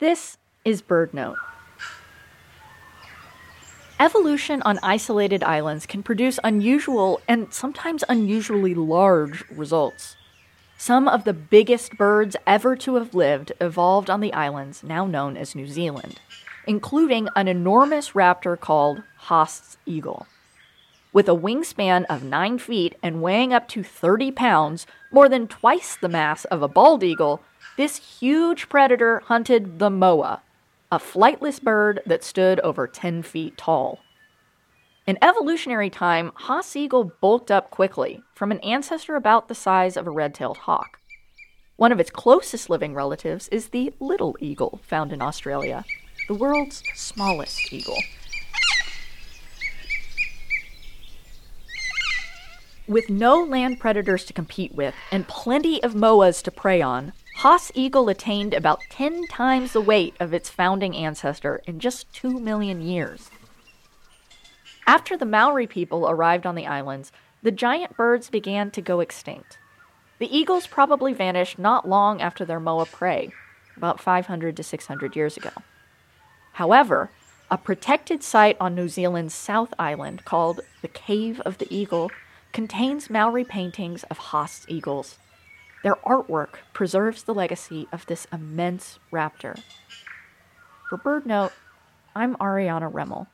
This is BirdNote. Evolution on isolated islands can produce unusual and sometimes unusually large results. Some of the biggest birds ever to have lived evolved on the islands now known as New Zealand, including an enormous raptor called Haast's eagle. With a wingspan of 9 feet and weighing up to 30 pounds, more than twice the mass of a bald eagle, this huge predator hunted the moa, a flightless bird that stood over 10 feet tall. In evolutionary time, Haast's eagle bulked up quickly from an ancestor about the size of a red tailed hawk. One of its closest living relatives is the little eagle found in Australia, the world's smallest eagle. With no land predators to compete with and plenty of moas to prey on, Haast's eagle attained about 10 times the weight of its founding ancestor in just 2 million years. After the Maori people arrived on the islands, the giant birds began to go extinct. The eagles probably vanished not long after their moa prey, about 500 to 600 years ago. However, a protected site on New Zealand's South Island called the Cave of the Eagle contains Maori paintings of Haast's eagles. Their artwork preserves the legacy of this immense raptor. For BirdNote, I'm Ariana Remmel.